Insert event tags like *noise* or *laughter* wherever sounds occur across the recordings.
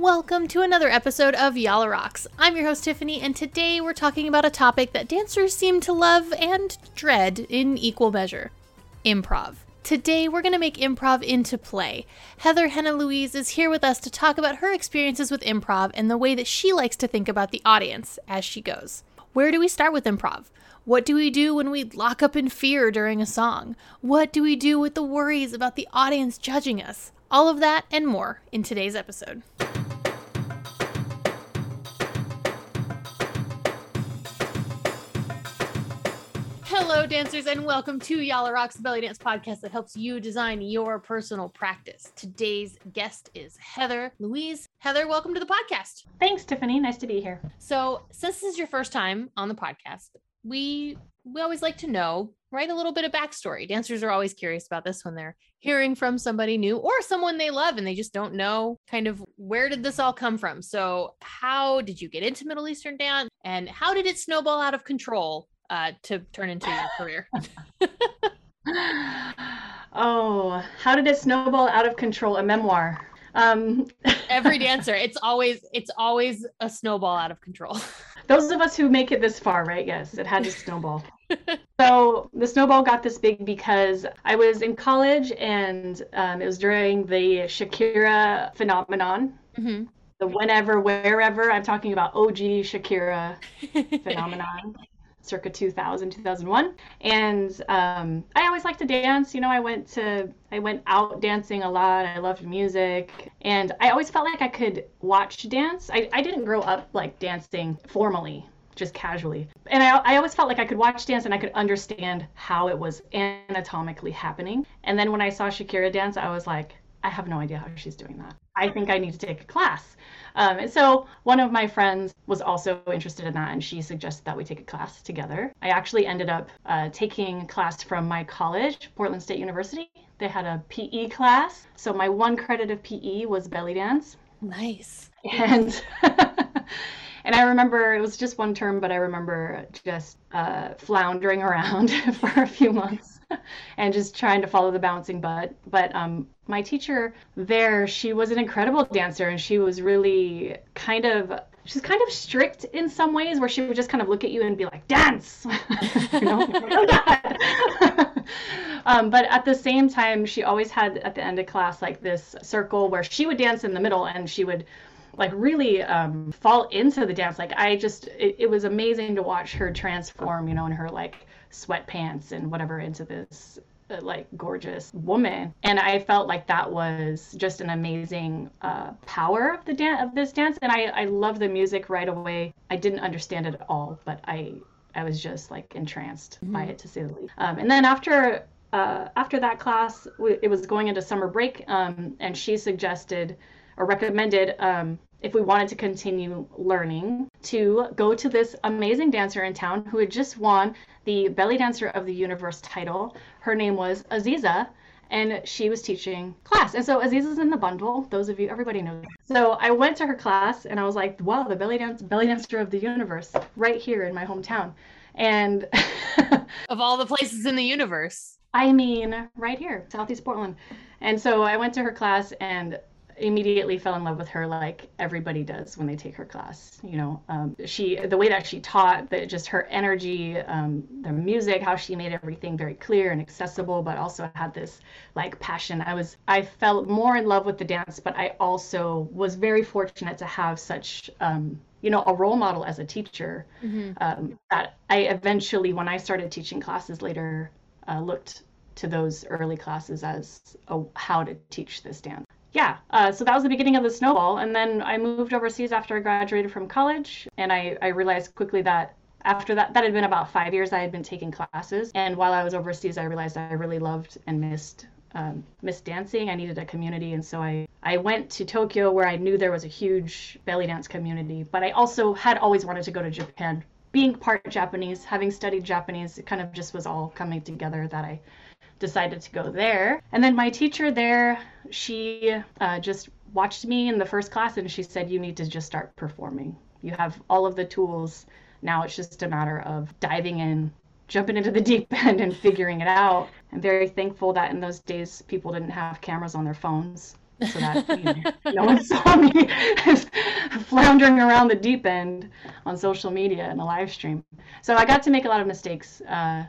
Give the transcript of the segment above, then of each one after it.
Welcome to another episode of Yalla Rocks. I'm your host Tiffany, and today we're talking about a topic that dancers seem to love and dread in equal measure improv. Today we're going to make improv into play. Heather Henna Louise is here with us to talk about her experiences with improv and the way that she likes to think about the audience as she goes. Where do we start with improv? What do we do when we lock up in fear during a song? What do we do with the worries about the audience judging us? All of that and more in today's episode. Dancers, and welcome to Yalla Rocks Belly Dance podcast that helps you design your personal practice. Today's guest is Heather Louise. Heather, welcome to the podcast. Thanks, Tiffany. Nice to be here. So, since this is your first time on the podcast, we we always like to know, right, a little bit of backstory. Dancers are always curious about this when they're hearing from somebody new or someone they love and they just don't know kind of where did this all come from. So, how did you get into Middle Eastern dance, and how did it snowball out of control uh, to turn into your career? *laughs* oh, how did it snowball out of control? A memoir. Um, *laughs* Every dancer, it's always it's always a snowball out of control. *laughs* Those of us who make it this far, right? Yes, it had to snowball. so the snowball got this big because I was in college and um, it was during the Shakira phenomenon. Mm-hmm. The whenever, wherever, I'm talking about OG Shakira phenomenon circa 2000 2001 and um, i always liked to dance you know i went to i went out dancing a lot i loved music and i always felt like i could watch dance. I, I didn't grow up like dancing formally just casually. And I, I always felt like i could watch dance and i could understand how it was anatomically happening. And then when i saw shakira dance i was like I have no idea how she's doing that. I think I need to take a class. Um, and so one of my friends was also interested in that, and she suggested that we take a class together. I actually ended up uh, taking a class from my college, Portland State University. They had a PE class, so my one credit of PE was belly dance. Nice. And *laughs* and I remember it was just one term, but I remember just uh, floundering around *laughs* for a few months *laughs* and just trying to follow the bouncing butt. But um, my teacher there, she was an incredible dancer, and she was really kind of she's kind of strict in some ways where she would just kind of look at you and be like dance *laughs* you know *laughs* um, but at the same time she always had at the end of class like this circle where she would dance in the middle and she would like really um, fall into the dance. Like I just, it, it was amazing to watch her transform, you know, in her like sweatpants and whatever into this uh, like gorgeous woman. And i felt like that was just an amazing uh, power of the dance of this dance. And i i love the music right away. I didn't understand it at all but i i was just like entranced mm-hmm. by it to say the least. Um, and then after uh, after that class it was going into summer break um, and she suggested or recommended um, if we wanted to continue learning to go to this amazing dancer in town who had just won the belly dancer of the universe title. Her name was aziza and she was teaching class. And so aziza's in the bundle those of you everybody knows. So i went to her class and i was like wow the belly dance belly dancer of the universe right here in my hometown. And *laughs* of all the places in the universe. I mean right here southeast portland. And so i went to her class and immediately fell in love with her like everybody does when they take her class you know? Um, she the way that she taught that just her energy um, the music how she made everything very clear and accessible but also had this like passion. I was i felt more in love with the dance but i also was very fortunate to have such um, you know a role model as a teacher mm-hmm. um, that i eventually when i started teaching classes later uh, looked to those early classes as a, how to teach this dance yeah, uh, so that was the beginning of the snowball. And then I moved overseas after I graduated from college. And I, I realized quickly that after that, that had been about five years I had been taking classes. And while I was overseas, I realized I really loved and missed um, missed dancing. I needed a community, and so I I went to Tokyo where I knew there was a huge belly dance community. But I also had always wanted to go to Japan. Being part Japanese, having studied Japanese, it kind of just was all coming together that I decided to go there. And then my teacher there, she uh, just watched me in the first class and she said, You need to just start performing. You have all of the tools. Now it's just a matter of diving in, jumping into the *laughs* deep end and figuring it out. I'm very thankful that in those days people didn't have cameras on their phones. so that you know, *laughs* no one saw me *laughs* floundering around the deep end on social media in a live stream. So I got to make a lot of mistakes. Uh,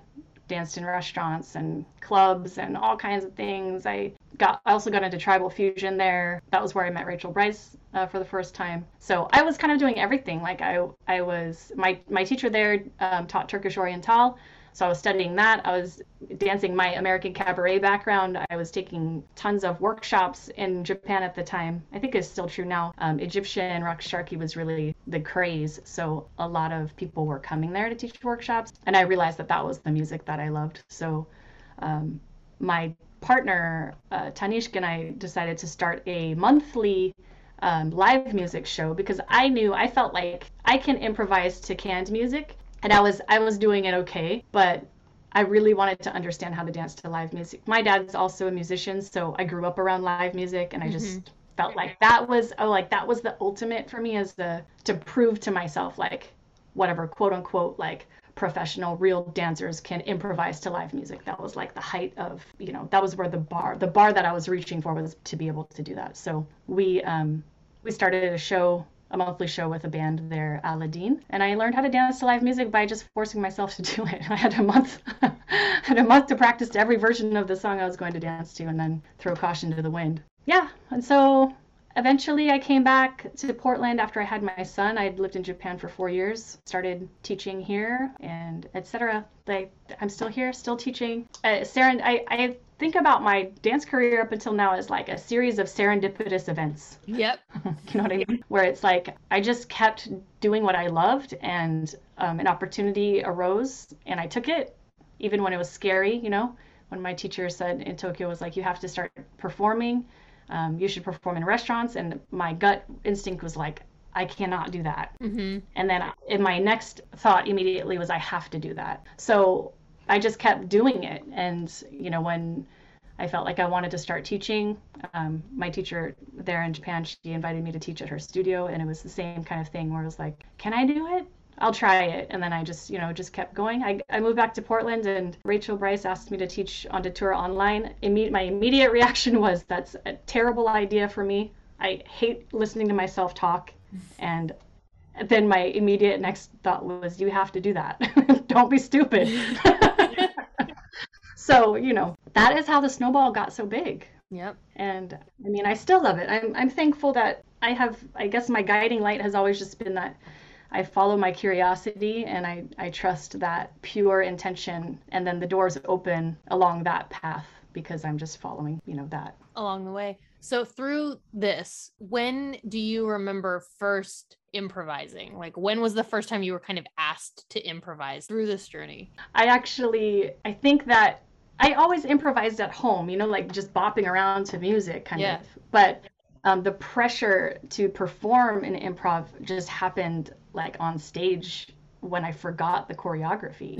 danced in restaurants and clubs and all kinds of things. I got I also got into tribal fusion there. That was where I met Rachel Brice uh, for the first time. So I was kind of doing everything. Like I I was my my teacher there um, taught Turkish Oriental. So I was studying that. I was dancing my American cabaret background. I was taking tons of workshops in Japan at the time. I think it's still true now. Um, Egyptian raqs sharqi was really the craze. So a lot of people were coming there to teach workshops. And I realized that that was the music that I loved. So um, my partner, uh, Tanishka, and I decided to start a monthly um, live music show because I knew I felt like I can improvise to canned music and I was I was doing it okay, but I really wanted to understand how to dance to live music. My dad's also a musician, so I grew up around live music, and I just mm-hmm. felt like that was oh like that was the ultimate for me as the to prove to myself like whatever quote unquote like professional real dancers can improvise to live music that was like the height of you know that was where the bar the bar that i was reaching for was to be able to do that so we um we started a show a monthly show with a band there, Aladdin, and I learned how to dance to live music by just forcing myself to *laughs* do it. I had a month, *laughs* had a month to practice every version of the song I was going to dance to, and then throw caution to the wind. Yeah, and so eventually I came back to Portland after I had my son. I'd lived in Japan for four years, started teaching here, and etc. Like I'm still here, still teaching. Uh, Sarah, I, I think about my dance career up until now as like a series of serendipitous events. *laughs* Yep. you know what I mean? Where it's like I just kept doing what I loved and um, an opportunity arose and I took it, even when it was scary, you know? When my teacher said in Tokyo was like, you have to start performing, um, you should perform in restaurants. And my gut instinct was like, I cannot do that. Mm-hmm. And then in my next thought immediately was, I have to do that. So I just kept doing it. And, you know, when I felt like I wanted to start teaching, um, my teacher there in Japan, she invited me to teach at her studio. And it was the same kind of thing where it was like, can I do it? I'll try it. And then I just, you know, just kept going. I, I moved back to Portland and Rachel Brice asked me to teach on Datura online. Imme- my immediate *laughs* reaction was, that's a terrible idea for me. I hate listening to myself talk. And then my immediate next thought was, you have to do that. *laughs* Don't be stupid. *laughs* so you know that is how the snowball got so big. Yep. And i mean i still love it. I'm, I'm thankful that i have i guess my guiding light has always just been that i follow my curiosity and i, I trust that pure intention and then the doors open along that path because i'm just following you know that. Along the way. So through this when do you remember first improvising? Like when was the first time you were kind of asked to improvise through this journey? I actually I think that I always improvised at home, you know, like just bopping around to music kind yeah. of. But um, the pressure to perform in improv just happened like on stage when I forgot the choreography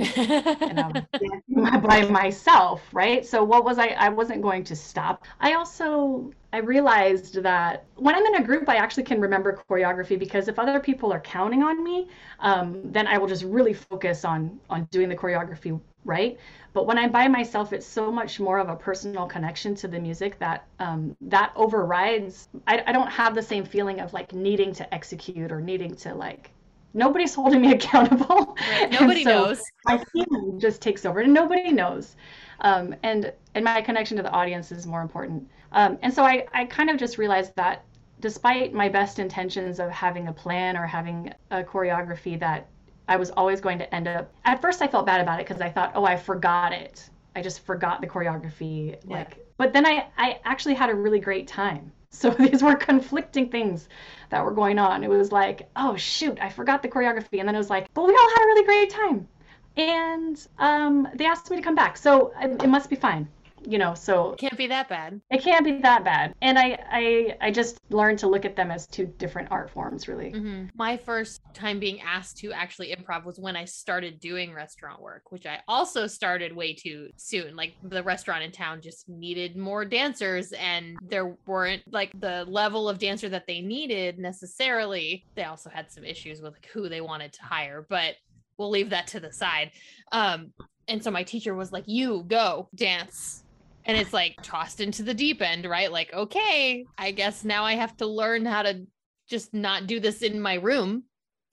and I was *laughs* dancing by myself, right? So what was I? I wasn't going to stop. I also I realized that when I'm in a group, I actually can remember choreography because if other people are counting on me, um, then I will just really focus on on doing the choreography right. But when I'm by myself, it's so much more of a personal connection to the music that um, that overrides. I, I don't have the same feeling of like needing to execute or needing to like nobody's holding me *laughs* accountable. Right. Nobody so knows. My feeling just takes over, and nobody knows. Um, and and my connection to the audience is more important. Um, and so I I kind of just realized that despite my best intentions of having a plan or having a choreography that I was always going to end up at first I felt bad about it because I thought, oh, I forgot it. I just forgot the choreography. Yeah. Like but then I, I actually had a really great time. *laughs* So these were conflicting things that were going on. It was like, oh shoot, I forgot the choreography, and then it was like, but we all had a really great time, and um, they asked me to come back, so it, it must be fine you know so it can't be that bad. it can't be that bad. And i i i just learned to look at them as two different art forms really. Mm-hmm. my first time being asked to actually improv was when i started doing restaurant work which i also started way too soon. Like the restaurant in town just needed more dancers and there weren't like the level of dancer that they needed necessarily. They also had some issues with like, who they wanted to hire but we'll leave that to the side. Um and so my teacher was like you go dance and it's like tossed into the deep end, right? Like, okay, I guess now I have to learn how to just not do this in my room.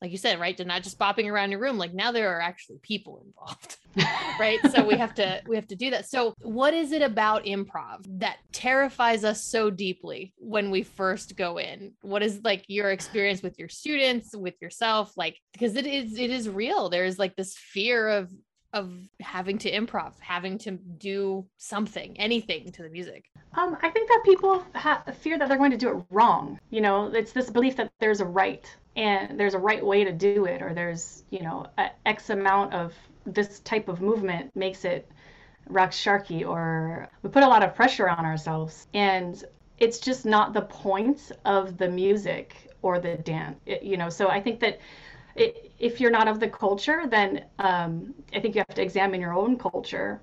Like you said, right? To not just bopping around your room. Like now there are actually people involved. *laughs* right. So we have to we have to do that. So what is it about improv that terrifies us so deeply when we first go in? What is like your experience with your students, with yourself? Like, because it is it is real. There's like this fear of of having to improv, having to do something, anything to the music? Um, I think that people ha- fear that they're going to do it wrong. You know, it's this belief that there's a right and there's a right way to do it, or there's, you know, X amount of this type of movement makes it raqs sharqi, or we put a lot of pressure on ourselves. And it's just not the point of the music or the dance, it, you know. So I think that it, if you're not of the culture, then um, I think you have to examine your own culture.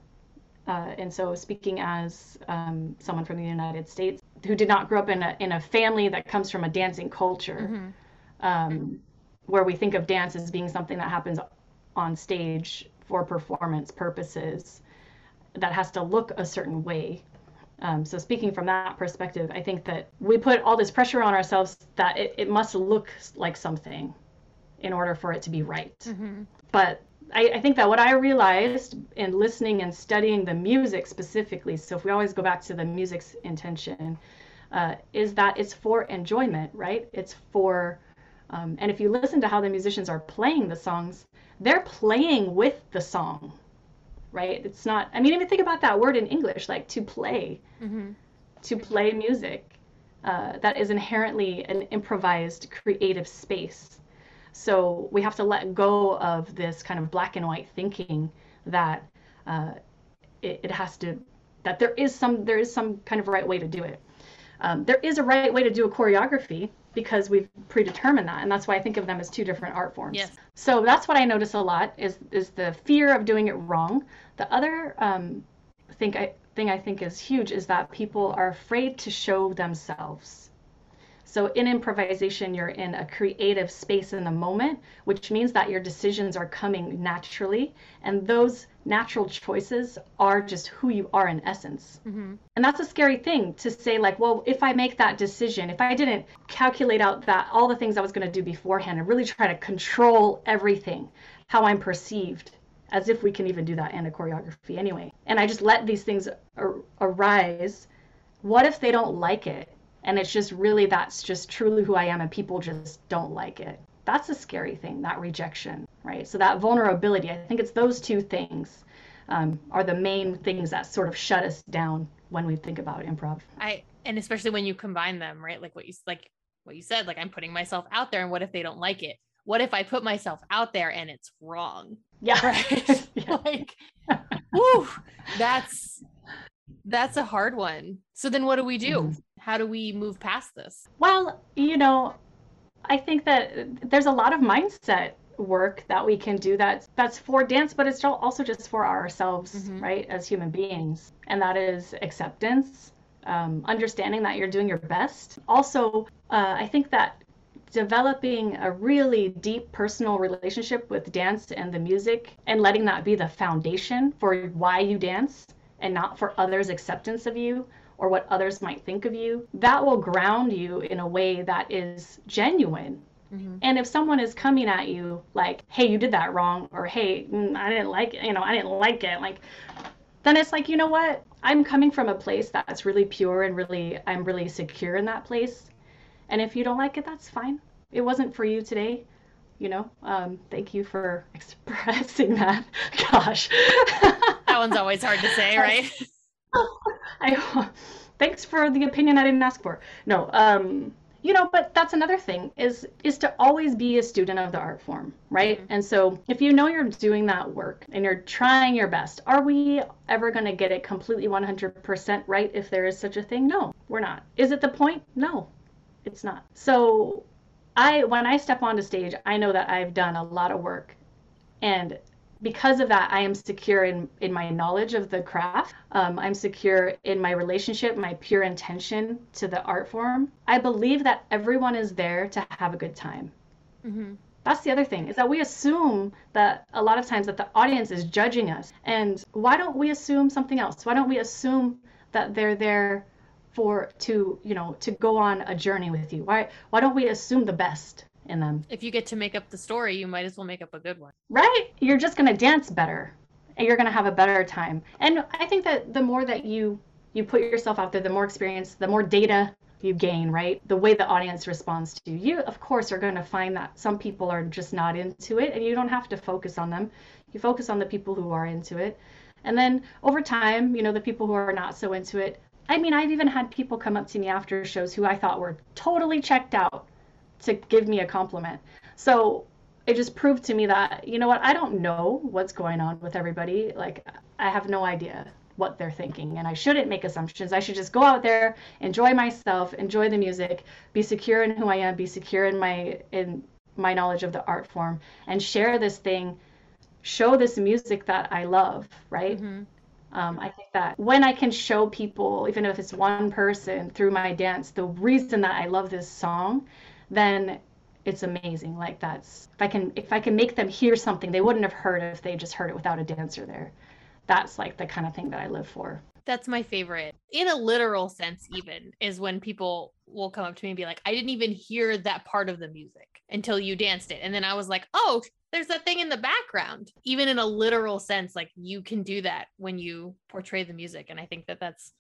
Uh, and so, speaking as um, someone from the United States who did not grow up in a in a family that comes from a dancing culture, mm-hmm. Um, where we think of dance as being something that happens on stage for performance purposes, that has to look a certain way. Um, so speaking from that perspective, I think that we put all this pressure on ourselves that it, it must look like something in order for it to be right. Mm-hmm. But I, I, think that what I realized in listening and studying the music specifically, so if we always go back to the music's intention, uh, is that it's for enjoyment, right? It's for, um, and if you listen to how the musicians are playing the songs, they're playing with the song, right? It's not, I mean, even think about that word in English, like to play, mm-hmm. to play music. Uh, that is inherently an improvised creative space so we have to let go of this kind of black and white thinking that uh, it, it, has to that there is some there is some kind of right way to do it. Um, there is a right way to do a choreography because we've predetermined that, and that's why I think of them as two different art forms. Yes. So that's what I notice a lot is is the fear of doing it wrong. The other um, thing I thing I think is huge is that people are afraid to show themselves so in improvisation, you're in a creative space in the moment, which means that your decisions are coming naturally. And those natural choices are just who you are in essence. Mm-hmm. And that's a scary thing to say, like, well, if I make that decision, if I didn't calculate out that all the things I was going to do beforehand and really try to control everything, how I'm perceived, as if we can even do that in a choreography anyway. And I just let these things ar- arise. What if they don't like it? And it's just really that's just truly who I am and people just don't like it. That's a scary thing, that rejection, right? So that vulnerability, I think it's those two things um, are the main things that sort of shut us down when we think about improv. I and especially when you combine them, right? Like what you like what you said, like I'm putting myself out there and what if they don't like it? What if I put myself out there and it's wrong? Yeah. *laughs* Right. *laughs* yeah. like *laughs* whew, that's that's a hard one. So then what do we do? Mm-hmm. How do we move past this? Well, you know, I think that there's a lot of mindset work that we can do that's that's for dance but it's also just for ourselves mm-hmm. right as human beings and that is acceptance um, understanding that you're doing your best also uh, i think that developing a really deep personal relationship with dance and the music and letting that be the foundation for why you dance and not for others' acceptance of you or what others might think of you, that will ground you in a way that is genuine. Mm-hmm. And if someone is coming at you like, "Hey, you did that wrong," or "Hey, mm, I didn't like, it, you know, I didn't like it," like, then it's like, you know what? I'm coming from a place that's really pure and really, I'm really secure in that place. And if you don't like it, that's fine. It wasn't for you today you know um, thank you for *laughs* expressing that *laughs* gosh *laughs* that one's always hard to say *laughs* right? *laughs* I, thanks for the opinion i didn't ask for. No um, you know but that's another thing is is to always be a student of the art form right? Mm-hmm. and so if you know you're doing that work and you're trying your best are we ever going to get it completely 100% right if there is such a thing? No we're not. Is it the point? No it's not. So I when I step onto stage, I know that I've done a lot of work, and because of that, I am secure in in my knowledge of the craft. Um, I'm secure in my relationship, my pure intention to the art form. I believe that everyone is there to have a good time. Mm-hmm. That's the other thing is that we assume that a lot of times that the audience is judging us, and why don't we assume something else? Why don't we assume that they're there for to you know to go on a journey with you why why don't we assume the best in them um, if you get to make up the story you might as well make up a good one. Right. You're just going to dance better and you're going to have a better time. And i think that the more that you you put yourself out there the more experience the more data you gain right? The way the audience responds to you you of course are going to find that some people are just not into it and you don't have to focus on them. You focus on the people who are into it. And then over time you know the people who are not so into it. I mean, I've even had people come up to me after shows who I thought were totally checked out to give me a compliment. So it just proved to me that, you know what, I don't know what's going on with everybody. Like, I have no idea what they're thinking, and I shouldn't make assumptions. I should just go out there, enjoy myself, enjoy the music, be secure in who I am, be secure in my in my knowledge of the art form, and share this thing, show this music that I love, right? Mm-hmm. Um, I think that when I can show people, even if it's one person through my dance, the reason that I love this song, then it's amazing. Like that's if I can if I can make them hear something they wouldn't have heard if they just heard it without a dancer there. That's like the kind of thing that I live for. That's my favorite. In a literal sense, even is when people will come up to me and be like, I didn't even hear that part of the music until you danced it. And then I was like, oh, there's that thing in the background even in a literal sense like you can do that when you portray the music and i think that that's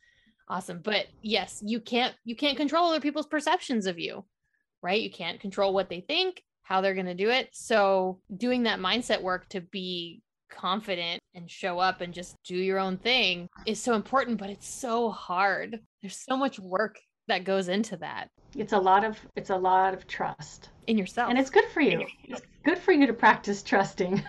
awesome but yes you can't you can't control other people's perceptions of you right? You can't control what they think how they're going to do it. So doing that mindset work to be confident and show up and just do your own thing is so important but it's so hard. There's so much work that goes into that. It's a lot of it's a lot of trust. In yourself. And it's good for you. It's good for you to practice trusting.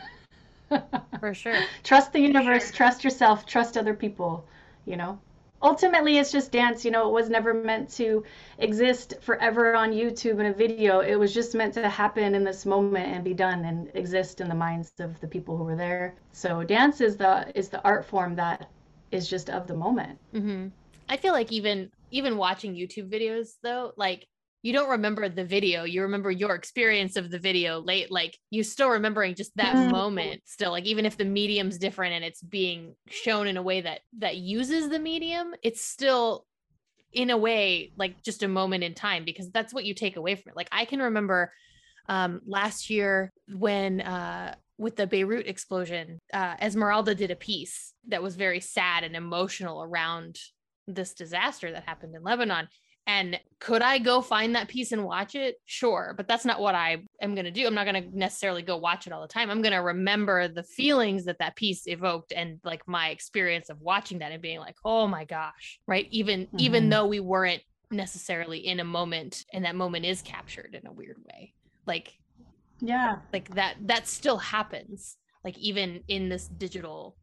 *laughs* For sure. Trust the universe trust yourself trust other people you know ultimately it's just dance you know it was never meant to exist forever on youtube in a video. It was just meant to happen in this moment and be done and exist in the minds of the people who were there. So dance is the is the art form that is just of the moment. Mm-hmm. i feel like even even watching YouTube videos though, like you don't remember the video you remember your experience of the video late like you still remembering just that mm-hmm. moment still like even if the medium's different and it's being shown in a way that that uses the medium it's still in a way like just a moment in time because that's what you take away from it like i can remember um last year when uh with the Beirut explosion, uh, Esmeralda did a piece that was very sad and emotional around this disaster that happened in Lebanon. And could I go find that piece and watch it? Sure. But that's not what I am going to do. I'm not going to necessarily go watch it all the time. I'm going to remember the feelings that that piece evoked and like my experience of watching that and being like, oh my gosh. Right. Even, mm-hmm. even though we weren't necessarily in a moment and that moment is captured in a weird way. Like, yeah. Like that, that still happens. Like even in this digital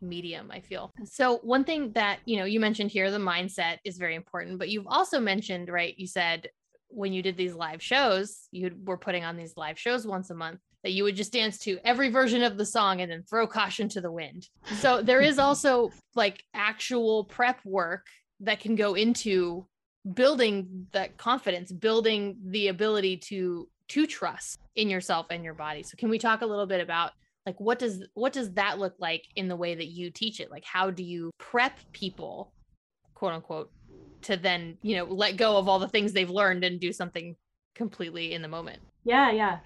medium i feel. So one thing that you know you mentioned here the mindset is very important but you've also mentioned right you said when you did these live shows you were putting on these live shows once a month that you would just dance to every version of the song and then throw caution to the wind. So there is also like actual prep work that can go into building that confidence building the ability to to trust in yourself and your body. So can we talk a little bit about like what does what does that look like in the way that you teach it? Like how do you prep people quote unquote to then you know let go of all the things they've learned and do something completely in the moment? Yeah yeah.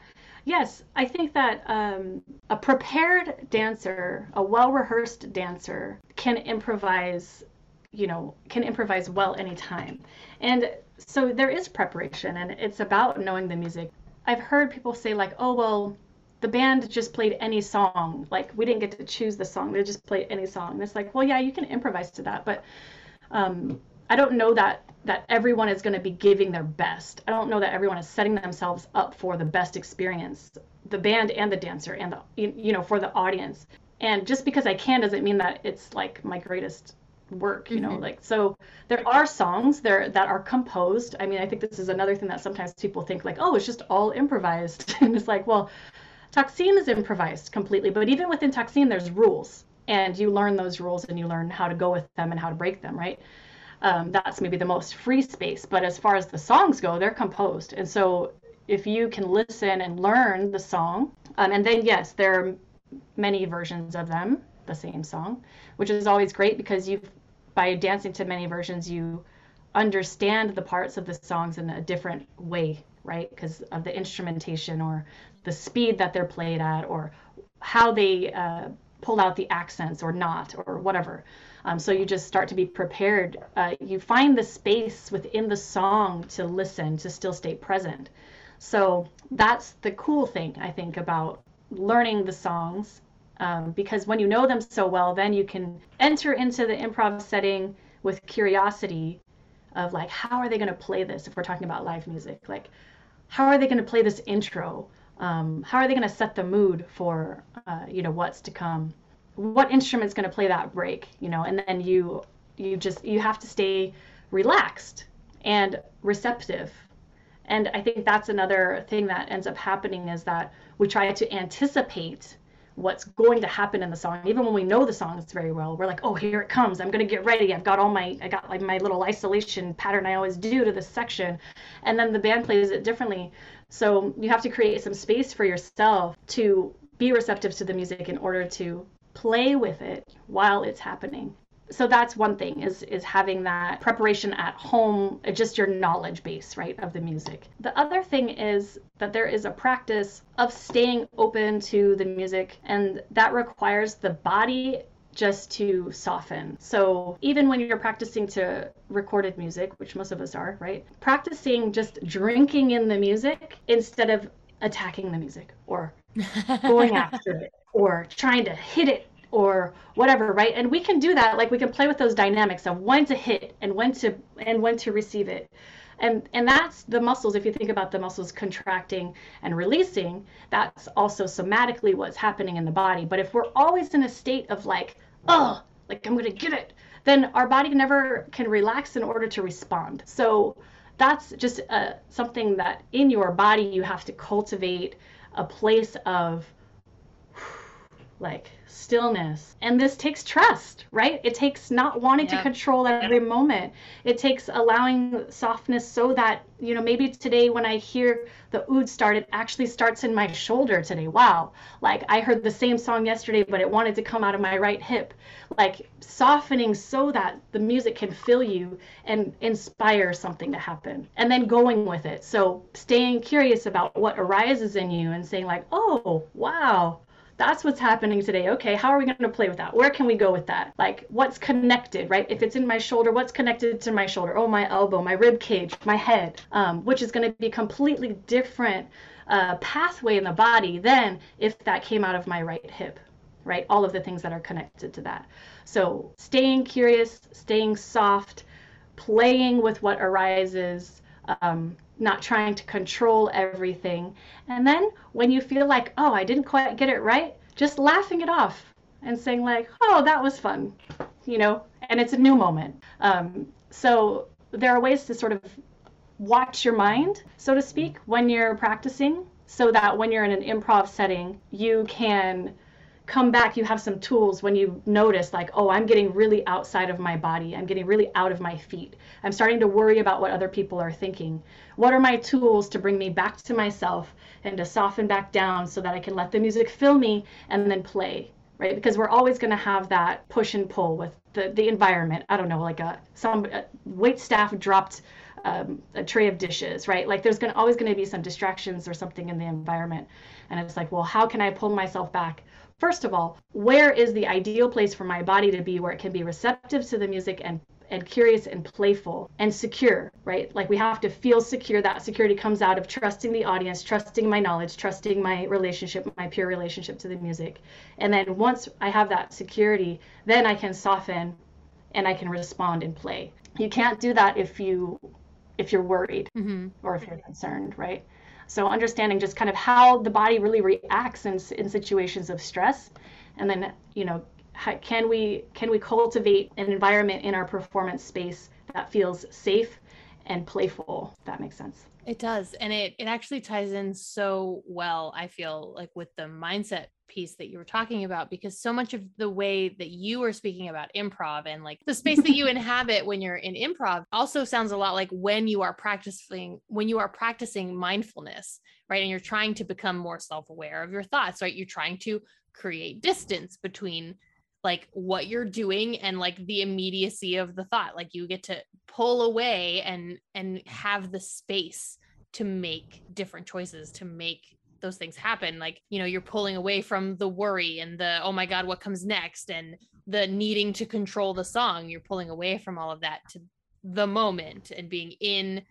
Yes i think that um, a prepared dancer a well rehearsed dancer can improvise you know can improvise well anytime. And so there is preparation and it's about knowing the music. I've heard people say like oh well the band just played any song. Like we didn't get to choose the song; they just played any song. And it's like, well, yeah, you can improvise to that, but um, I don't know that that everyone is going to be giving their best. I don't know that everyone is setting themselves up for the best experience, the band and the dancer and the you know for the audience. And just because I can doesn't mean that it's like my greatest work you know mm-hmm. like so there are songs there that are composed i mean i think this is another thing that sometimes people think like oh it's just all improvised *laughs* and it's like well Taksim is improvised completely, but even within Taksim, there's rules, and you learn those rules and you learn how to go with them and how to break them, right? Um, that's maybe the most free space. But as far as the songs go, they're composed, and so if you can listen and learn the song, um, and then yes, there are many versions of them, the same song, which is always great because you've by dancing to many versions, you understand the parts of the songs in a different way, right? Because of the instrumentation or the speed that they're played at or how they uh, pull out the accents or not or whatever. Um, so you just start to be prepared. Uh, you find the space within the song to listen, to still stay present. So that's the cool thing, I think, about learning the songs. Um, because when you know them so well, then you can enter into the improv setting with curiosity of like, how are they going to play this if we're talking about live music? Like, how are they going to play this intro? Um, how are they going to set the mood for, uh, you know, what's to come? what instrument's going to play that break you know and then you you just you have to stay relaxed and receptive and i think that's another thing that ends up happening is that we try to anticipate what's going to happen in the song. Even when we know the songs very well we're like oh here it comes. I'm going to get ready. I've got all my i got like my little isolation pattern i always do to this section. And then the band plays it differently. So you have to create some space for yourself to be receptive to the music in order to play with it while it's happening so that's one thing is is having that preparation at home uh, just your knowledge base right of the music the other thing is that there is a practice of staying open to the music and that requires the body just to soften. So even when you're practicing to recorded music, which most of us are, right? Practicing just drinking in the music instead of attacking the music or *laughs* going after it or trying to hit it or whatever right? And we can do that like we can play with those dynamics of when to hit and when to and when to receive it. And and that's the muscles if you think about the muscles contracting and releasing that's also somatically what's happening in the body. But if we're always in a state of like oh like i'm gonna get it then our body never can relax in order to respond. So that's just uh, something that in your body you have to cultivate a place of like stillness. And this takes trust, right? It takes not wanting yep. to control every yep. moment. It takes allowing softness so that, you know, maybe today when I hear the oud start, it actually starts in my shoulder today. Wow. Like I heard the same song yesterday, but it wanted to come out of my right hip. Like softening so that the music can fill you and inspire something to happen. And then going with it. So staying curious about what arises in you and saying, like, oh, wow that's what's happening today. Okay, how are we going to play with that? Where can we go with that? Like, what's connected, right? If it's in my shoulder, what's connected to my shoulder? Oh, my elbow, my rib cage, my head, um, which is going to be completely different uh, pathway in the body than if that came out of my right hip, right? All of the things that are connected to that. So, staying curious, staying soft, playing with what arises. Um, not trying to control everything. And then when you feel like, oh, I didn't quite get it right, just laughing it off and saying, like, oh, that was fun, you know, and it's a new moment. Um, so there are ways to sort of watch your mind, so to speak, when you're practicing, so that when you're in an improv setting, you can come back, you have some tools when you notice, like, oh, I'm getting really outside of my body. I'm getting really out of my feet. I'm starting to worry about what other people are thinking. What are my tools to bring me back to myself and to soften back down so that I can let the music fill me and then play? Right, because we're always going to have that push and pull with the, the environment. I don't know, like a some a wait staff dropped um, a tray of dishes, right? Like there's gonna always going to be some distractions or something in the environment, and it's like, well, how can I pull myself back? First of all, where is the ideal place for my body to be where it can be receptive to the music and and curious and playful and secure, right? Like we have to feel secure. That security comes out of trusting the audience, trusting my knowledge, trusting my relationship, my peer relationship to the music. And then once I have that security, then I can soften and I can respond and play. You can't do that if you if you're worried mm-hmm. or if you're concerned, right? So understanding just kind of how the body really reacts in, in situations of stress, and then you know how, can we can we cultivate an environment in our performance space that feels safe and playful? If that makes sense. It does, and it it actually ties in so well. I feel like with the mindset piece that you were talking about because so much of the way that you were speaking about improv and like the space that you *laughs* inhabit when you're in improv also sounds a lot like when you are practicing when you are practicing mindfulness right and you're trying to become more self-aware of your thoughts right you're trying to create distance between like what you're doing and like the immediacy of the thought like you get to pull away and and have the space to make different choices to make those things happen. Like you know you're pulling away from the worry and the oh my god what comes next? and the needing to control the song. You're pulling away from all of that to the moment and being in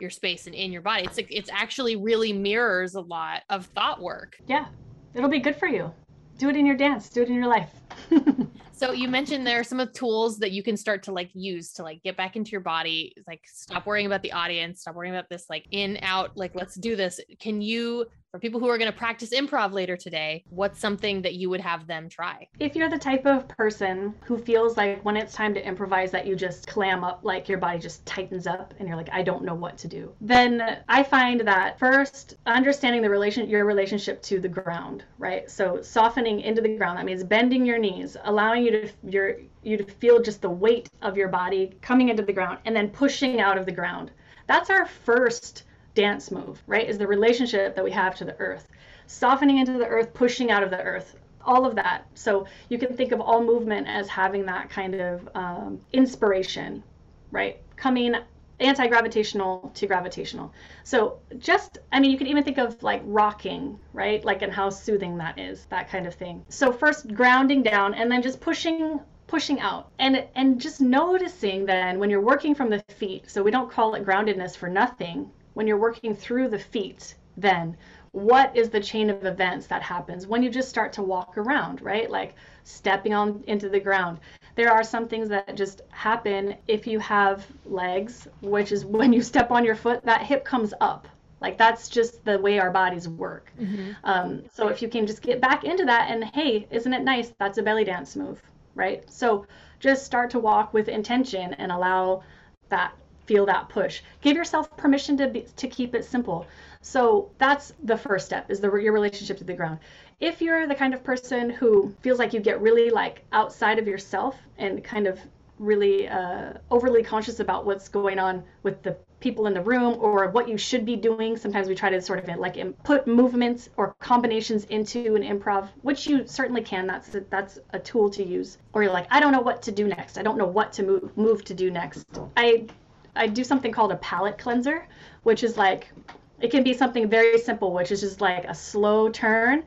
your space and in your body. It's like it's actually really mirrors a lot of thought work. Yeah it'll be good for you do it in your dance. Do it in your life. *laughs* So you mentioned there are some of the tools that you can start to like use to like get back into your body. Like stop worrying about the audience. Stop worrying about this like in out like let's do this. Can you for people who are going to practice improv later today, what's something that you would have them try? If you're the type of person who feels like when it's time to improvise that you just clam up, like your body just tightens up and you're like, I don't know what to do, then I find that first understanding the relation, your relationship to the ground, right? So softening into the ground, that means bending your knees, allowing you to, your, you to feel just the weight of your body coming into the ground and then pushing out of the ground. That's our first dance move, right? Is the relationship that we have to the earth. Softening into the earth, pushing out of the earth, all of that. So you can think of all movement as having that kind of um, inspiration, right? Coming anti gravitational to gravitational. So just, I mean, you can even think of like rocking, right? Like, and how soothing that is, that kind of thing. So first grounding down and then just pushing pushing out and and just noticing then when you're working from the feet so we don't call it groundedness for nothing when you're working through the feet, then what is the chain of events that happens when you just start to walk around, right? Like stepping on into the ground. There are some things that just happen if you have legs, which is when you step on your foot, that hip comes up. Like that's just the way our bodies work. Mm-hmm. Um, so if you can just get back into that and hey, isn't it nice? That's a belly dance move, right? So just start to walk with intention and allow that feel that push. Give yourself permission to be, to keep it simple. So that's the first step is the your relationship to the ground. If you're the kind of person who feels like you get really like outside of yourself and kind of really uh, overly conscious about what's going on with the people in the room or what you should be doing. Sometimes we try to sort of like put movements or combinations into an improv, which you certainly can. That's a, that's a tool to use. Or you're like, I don't know what to do next. I don't know what to move move to do next. I I do something called a palate cleanser, which is like it can be something very simple, which is just like a slow turn,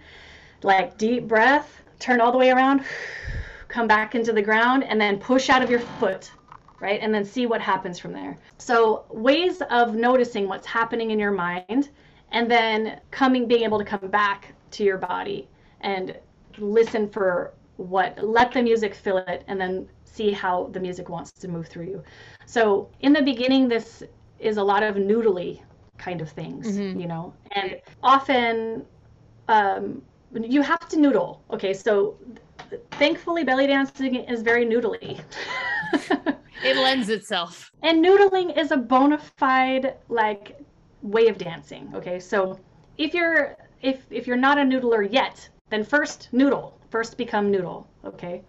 like deep breath, turn all the way around, *sighs* come back into the ground, and then push out of your foot, right? And then see what happens from there. So, ways of noticing what's happening in your mind, and then coming, being able to come back to your body and listen for what, let the music fill it, and then see how the music wants to move through you. So in the beginning, this is a lot of noodly kind of things, mm-hmm. you know, and often um, you have to noodle. Okay, so thankfully, belly dancing is very noodly. *laughs* it lends itself. And noodling is a bona fide like way of dancing. Okay, so if you're if if you're not a noodler yet, then first noodle. First become noodle. Okay.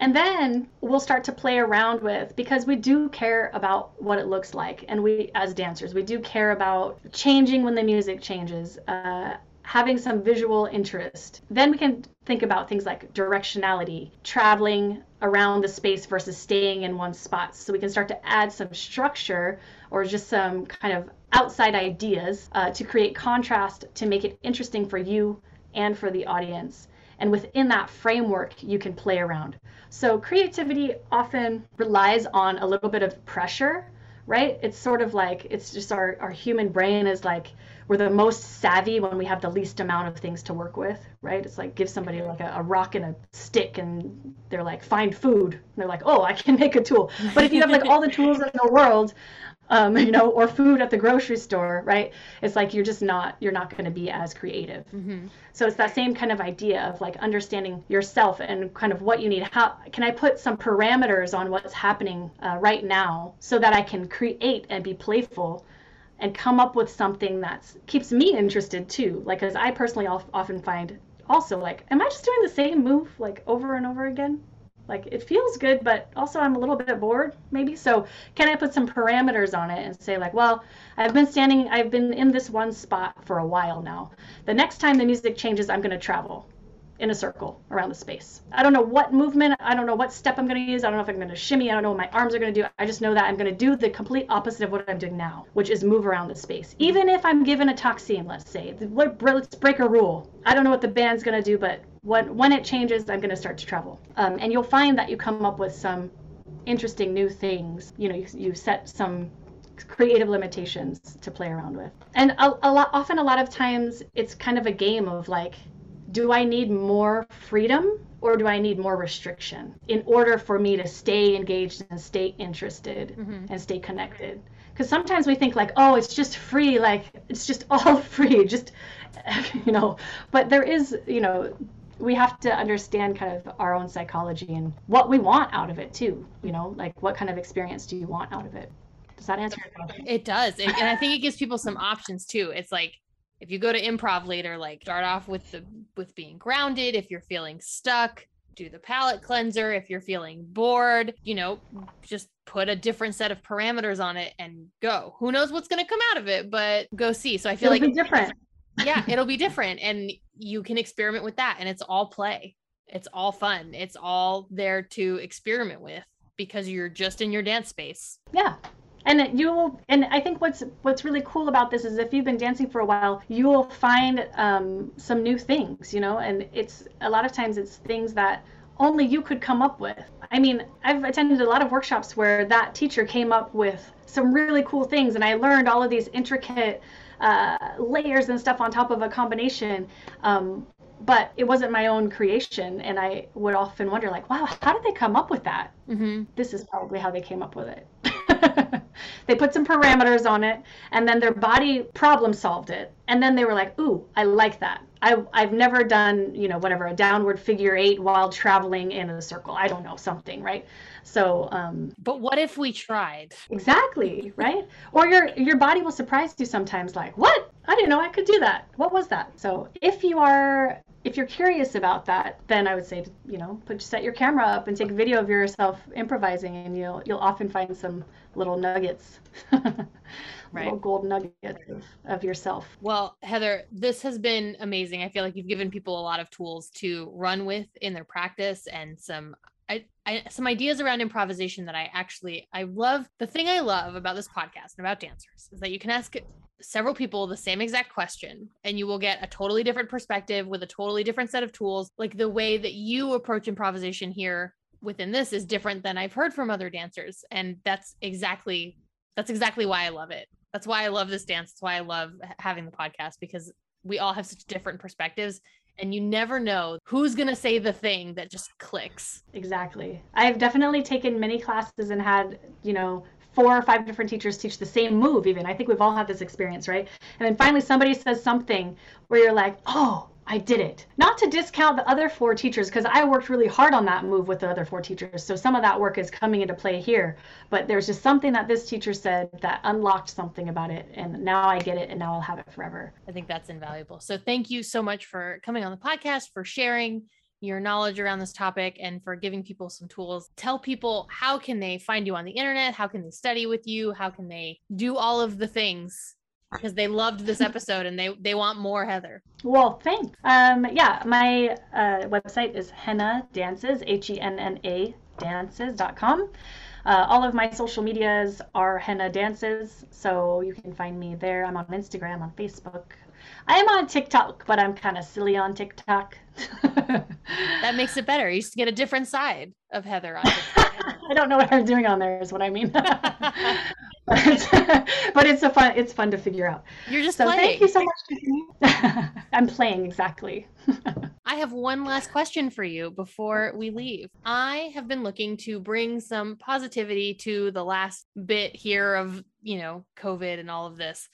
And then we'll start to play around with because we do care about what it looks like. And we, as dancers, we do care about changing when the music changes, uh, having some visual interest. Then we can think about things like directionality, traveling around the space versus staying in one spot. So we can start to add some structure or just some kind of outside ideas uh, to create contrast to make it interesting for you and for the audience. And within that framework, you can play around. So creativity often relies on a little bit of pressure, right? It's sort of like it's just our, our human brain is like we're the most savvy when we have the least amount of things to work with, right? It's like give somebody like a, a rock and a stick and they're like, find food. And they're like, oh, I can make a tool. But if you have like all the tools in the world, um, you know, or food at the grocery store, right? It's like you're just not you're not going to be as creative. Mm-hmm. So it's that same kind of idea of like understanding yourself and kind of what you need. How can I put some parameters on what's happening uh, right now so that I can create and be playful and come up with something that keeps me interested too. Like, as I personally often find also like, am I just doing the same move like over and over again? like it feels good but also i'm a little bit bored maybe so can i put some parameters on it and say like well i've been standing i've been in this one spot for a while now the next time the music changes i'm going to travel in a circle around the space. I don't know what movement, I don't know what step I'm going to use, I don't know if I'm going to shimmy, I don't know what my arms are going to do. I just know that I'm going to do the complete opposite of what I'm doing now, which is move around the space. Even if I'm given a seam, let's say, let's break a rule. I don't know what the band's going to do, but when, when it changes, I'm going to start to travel. Um, and you'll find that you come up with some interesting new things. You know, you, you set some creative limitations to play around with. And a, a lot, often, a lot of times, it's kind of a game of like, do I need more freedom or do I need more restriction in order for me to stay engaged and stay interested mm-hmm. and stay connected? Because sometimes we think like, oh, it's just free, like it's just *laughs* all free, just *laughs* you know. But there is, you know, we have to understand kind of our own psychology and what we want out of it too. You know, like what kind of experience do you want out of it? Does that answer your question? It does. It, and I think it gives people some options too. It's like if you go to improv later, like start off with the with being grounded. If you're feeling stuck, do the palate cleanser. If you're feeling bored, you know, just put a different set of parameters on it and go. Who knows what's going to come out of it, but go see. So I feel It'll like different. yeah, *laughs* it'll be different and you can experiment with that and it's all play. It's all fun. It's all there to experiment with because you're just in your dance space. Yeah and you will and i think what's what's really cool about this is if you've been dancing for a while you will find um, some new things you know? And it's a lot of times it's things that only you could come up with. I mean i've attended a lot of workshops where that teacher came up with some really cool things and i learned all of these intricate uh, layers and stuff on top of a combination. Um, but it wasn't my own creation and i would often wonder like wow how did they come up with that? Mm-hmm. this is probably how they came up with it *laughs* they put some parameters on it and then their body problem solved it. And then they were like ooh i like that. I, i've never done you know whatever a downward figure eight while traveling in a circle. I don't know something right? So um but what if we tried? Exactly right? Or your your body will surprise you sometimes like what i didn't know i could do that what was that so if you are if you're curious about that, then I would say, you know, put set your camera up and take a video of yourself improvising, and you'll you'll often find some little nuggets, *laughs* right. little gold nuggets of, of yourself. Well, Heather, this has been amazing. I feel like you've given people a lot of tools to run with in their practice and some I, I, some ideas around improvisation that I actually I love. The thing I love about this podcast and about dancers is that you can ask several people the same exact question and you will get a totally different perspective with a totally different set of tools like the way that you approach improvisation here within this is different than i've heard from other dancers and that's exactly that's exactly why i love it that's why i love this dance that's why i love having the podcast because we all have such different perspectives and you never know who's going to say the thing that just clicks. Exactly. I've definitely taken many classes and had, you know, four or five different teachers teach the same move even i think we've all had this experience right and then finally somebody says something where you're like oh I did it. Not to discount the other four teachers, because I worked really hard on that move with the other four teachers. So some of that work is coming into play here. But there's just something that this teacher said that unlocked something about it. And now I get it and now I'll have it forever. I think that's invaluable. So thank you so much for coming on the podcast, for sharing your knowledge around this topic and for giving people some tools. Tell people how can they find you on the internet? How can they study with you? How can they do all of the things? Because they loved this *laughs* episode and they they want more Heather. Well, thanks. Um, yeah, my uh, website is Henna Dances, H E N N A dances.com. Uh, all of my social medias are Henna Dances, so you can find me there. I'm on Instagram, on Facebook, I am on TikTok, but I'm kind of silly on TikTok. *laughs* that makes it better. You just get a different side of Heather on *laughs* I don't know what I'm doing on there is what I mean. *laughs* but, it's, but it's a fun it's fun to figure out. You're just so playing. thank you so much. I'm playing exactly. I have one last question for you before we leave. I have been looking to bring some positivity to the last bit here of, you know, COVID and all of this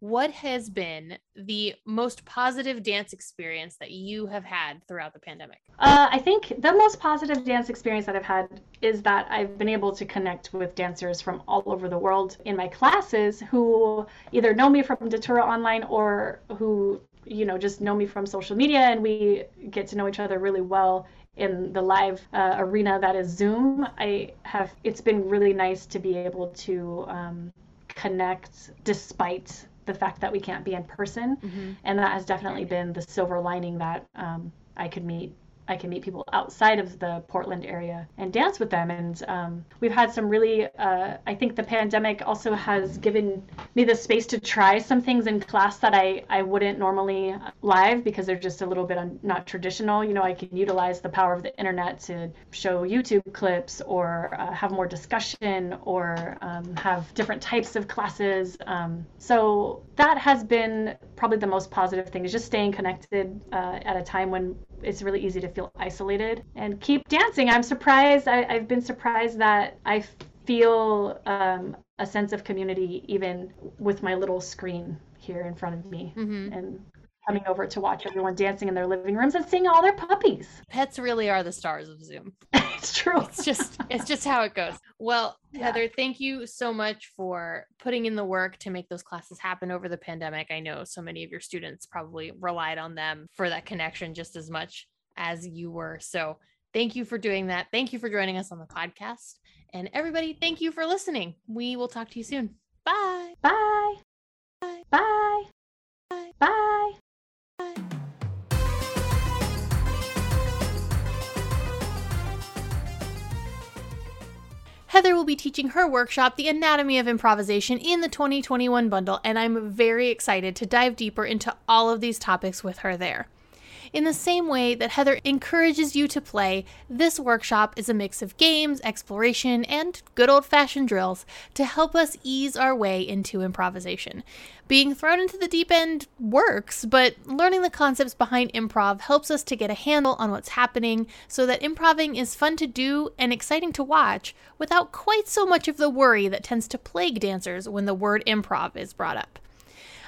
what has been the most positive dance experience that you have had throughout the pandemic? Uh, I think the most positive dance experience that I've had is that I've been able to connect with dancers from all over the world in my classes who either know me from Datura Online or who you know just know me from social media and we get to know each other really well in the live uh, arena that is zoom i have it's been really nice to be able to um, connect despite the fact that we can't be in person. Mm-hmm. And that has definitely been the silver lining that um, I could meet I can meet people outside of the Portland area and dance with them. And um, we've had some really, uh, I think the pandemic also has given me the space to try some things in class that I, I wouldn't normally live because they're just a little bit un, not traditional. You know, I can utilize the power of the internet to show YouTube clips or uh, have more discussion or um, have different types of classes. Um, so that has been probably the most positive thing is just staying connected uh, at a time when it's really easy to feel isolated and keep dancing. I'm surprised. I, have been surprised that I feel um, a sense of community even with my little screen here in front of me mm-hmm. and coming over to watch everyone dancing in their living rooms and seeing all their puppies. Pets really are the stars of Zoom. *laughs* it's true. It's just it's just how it goes. Well, yeah. Heather, thank you so much for putting in the work to make those classes happen over the pandemic. I know so many of your students probably relied on them for that connection just as much as you were. So thank you for doing that. Thank you for joining us on the podcast. And everybody, thank you for listening. We will talk to you soon. Bye. Bye. Bye. Bye. Bye. Bye. Bye. Heather will be teaching her workshop, The Anatomy of Improvisation, in the 2021 bundle, and I'm very excited to dive deeper into all of these topics with her there. In the same way that Heather encourages you to play, this workshop is a mix of games, exploration, and good old fashioned drills to help us ease our way into improvisation. Being thrown into the deep end works, but learning the concepts behind improv helps us to get a handle on what's happening so that improving is fun to do and exciting to watch without quite so much of the worry that tends to plague dancers when the word improv is brought up.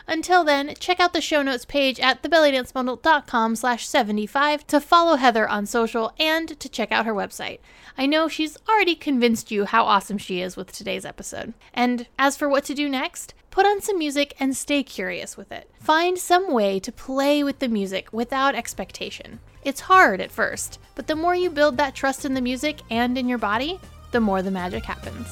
Until then, check out the show notes page at thebellydancebundle.com slash 75 to follow Heather on social and to check out her website. I know she's already convinced you how awesome she is with today's episode. And as for what to do next, put on some music and stay curious with it. Find some way to play with the music without expectation. It's hard at first, but the more you build that trust in the music and in your body, the more the magic happens.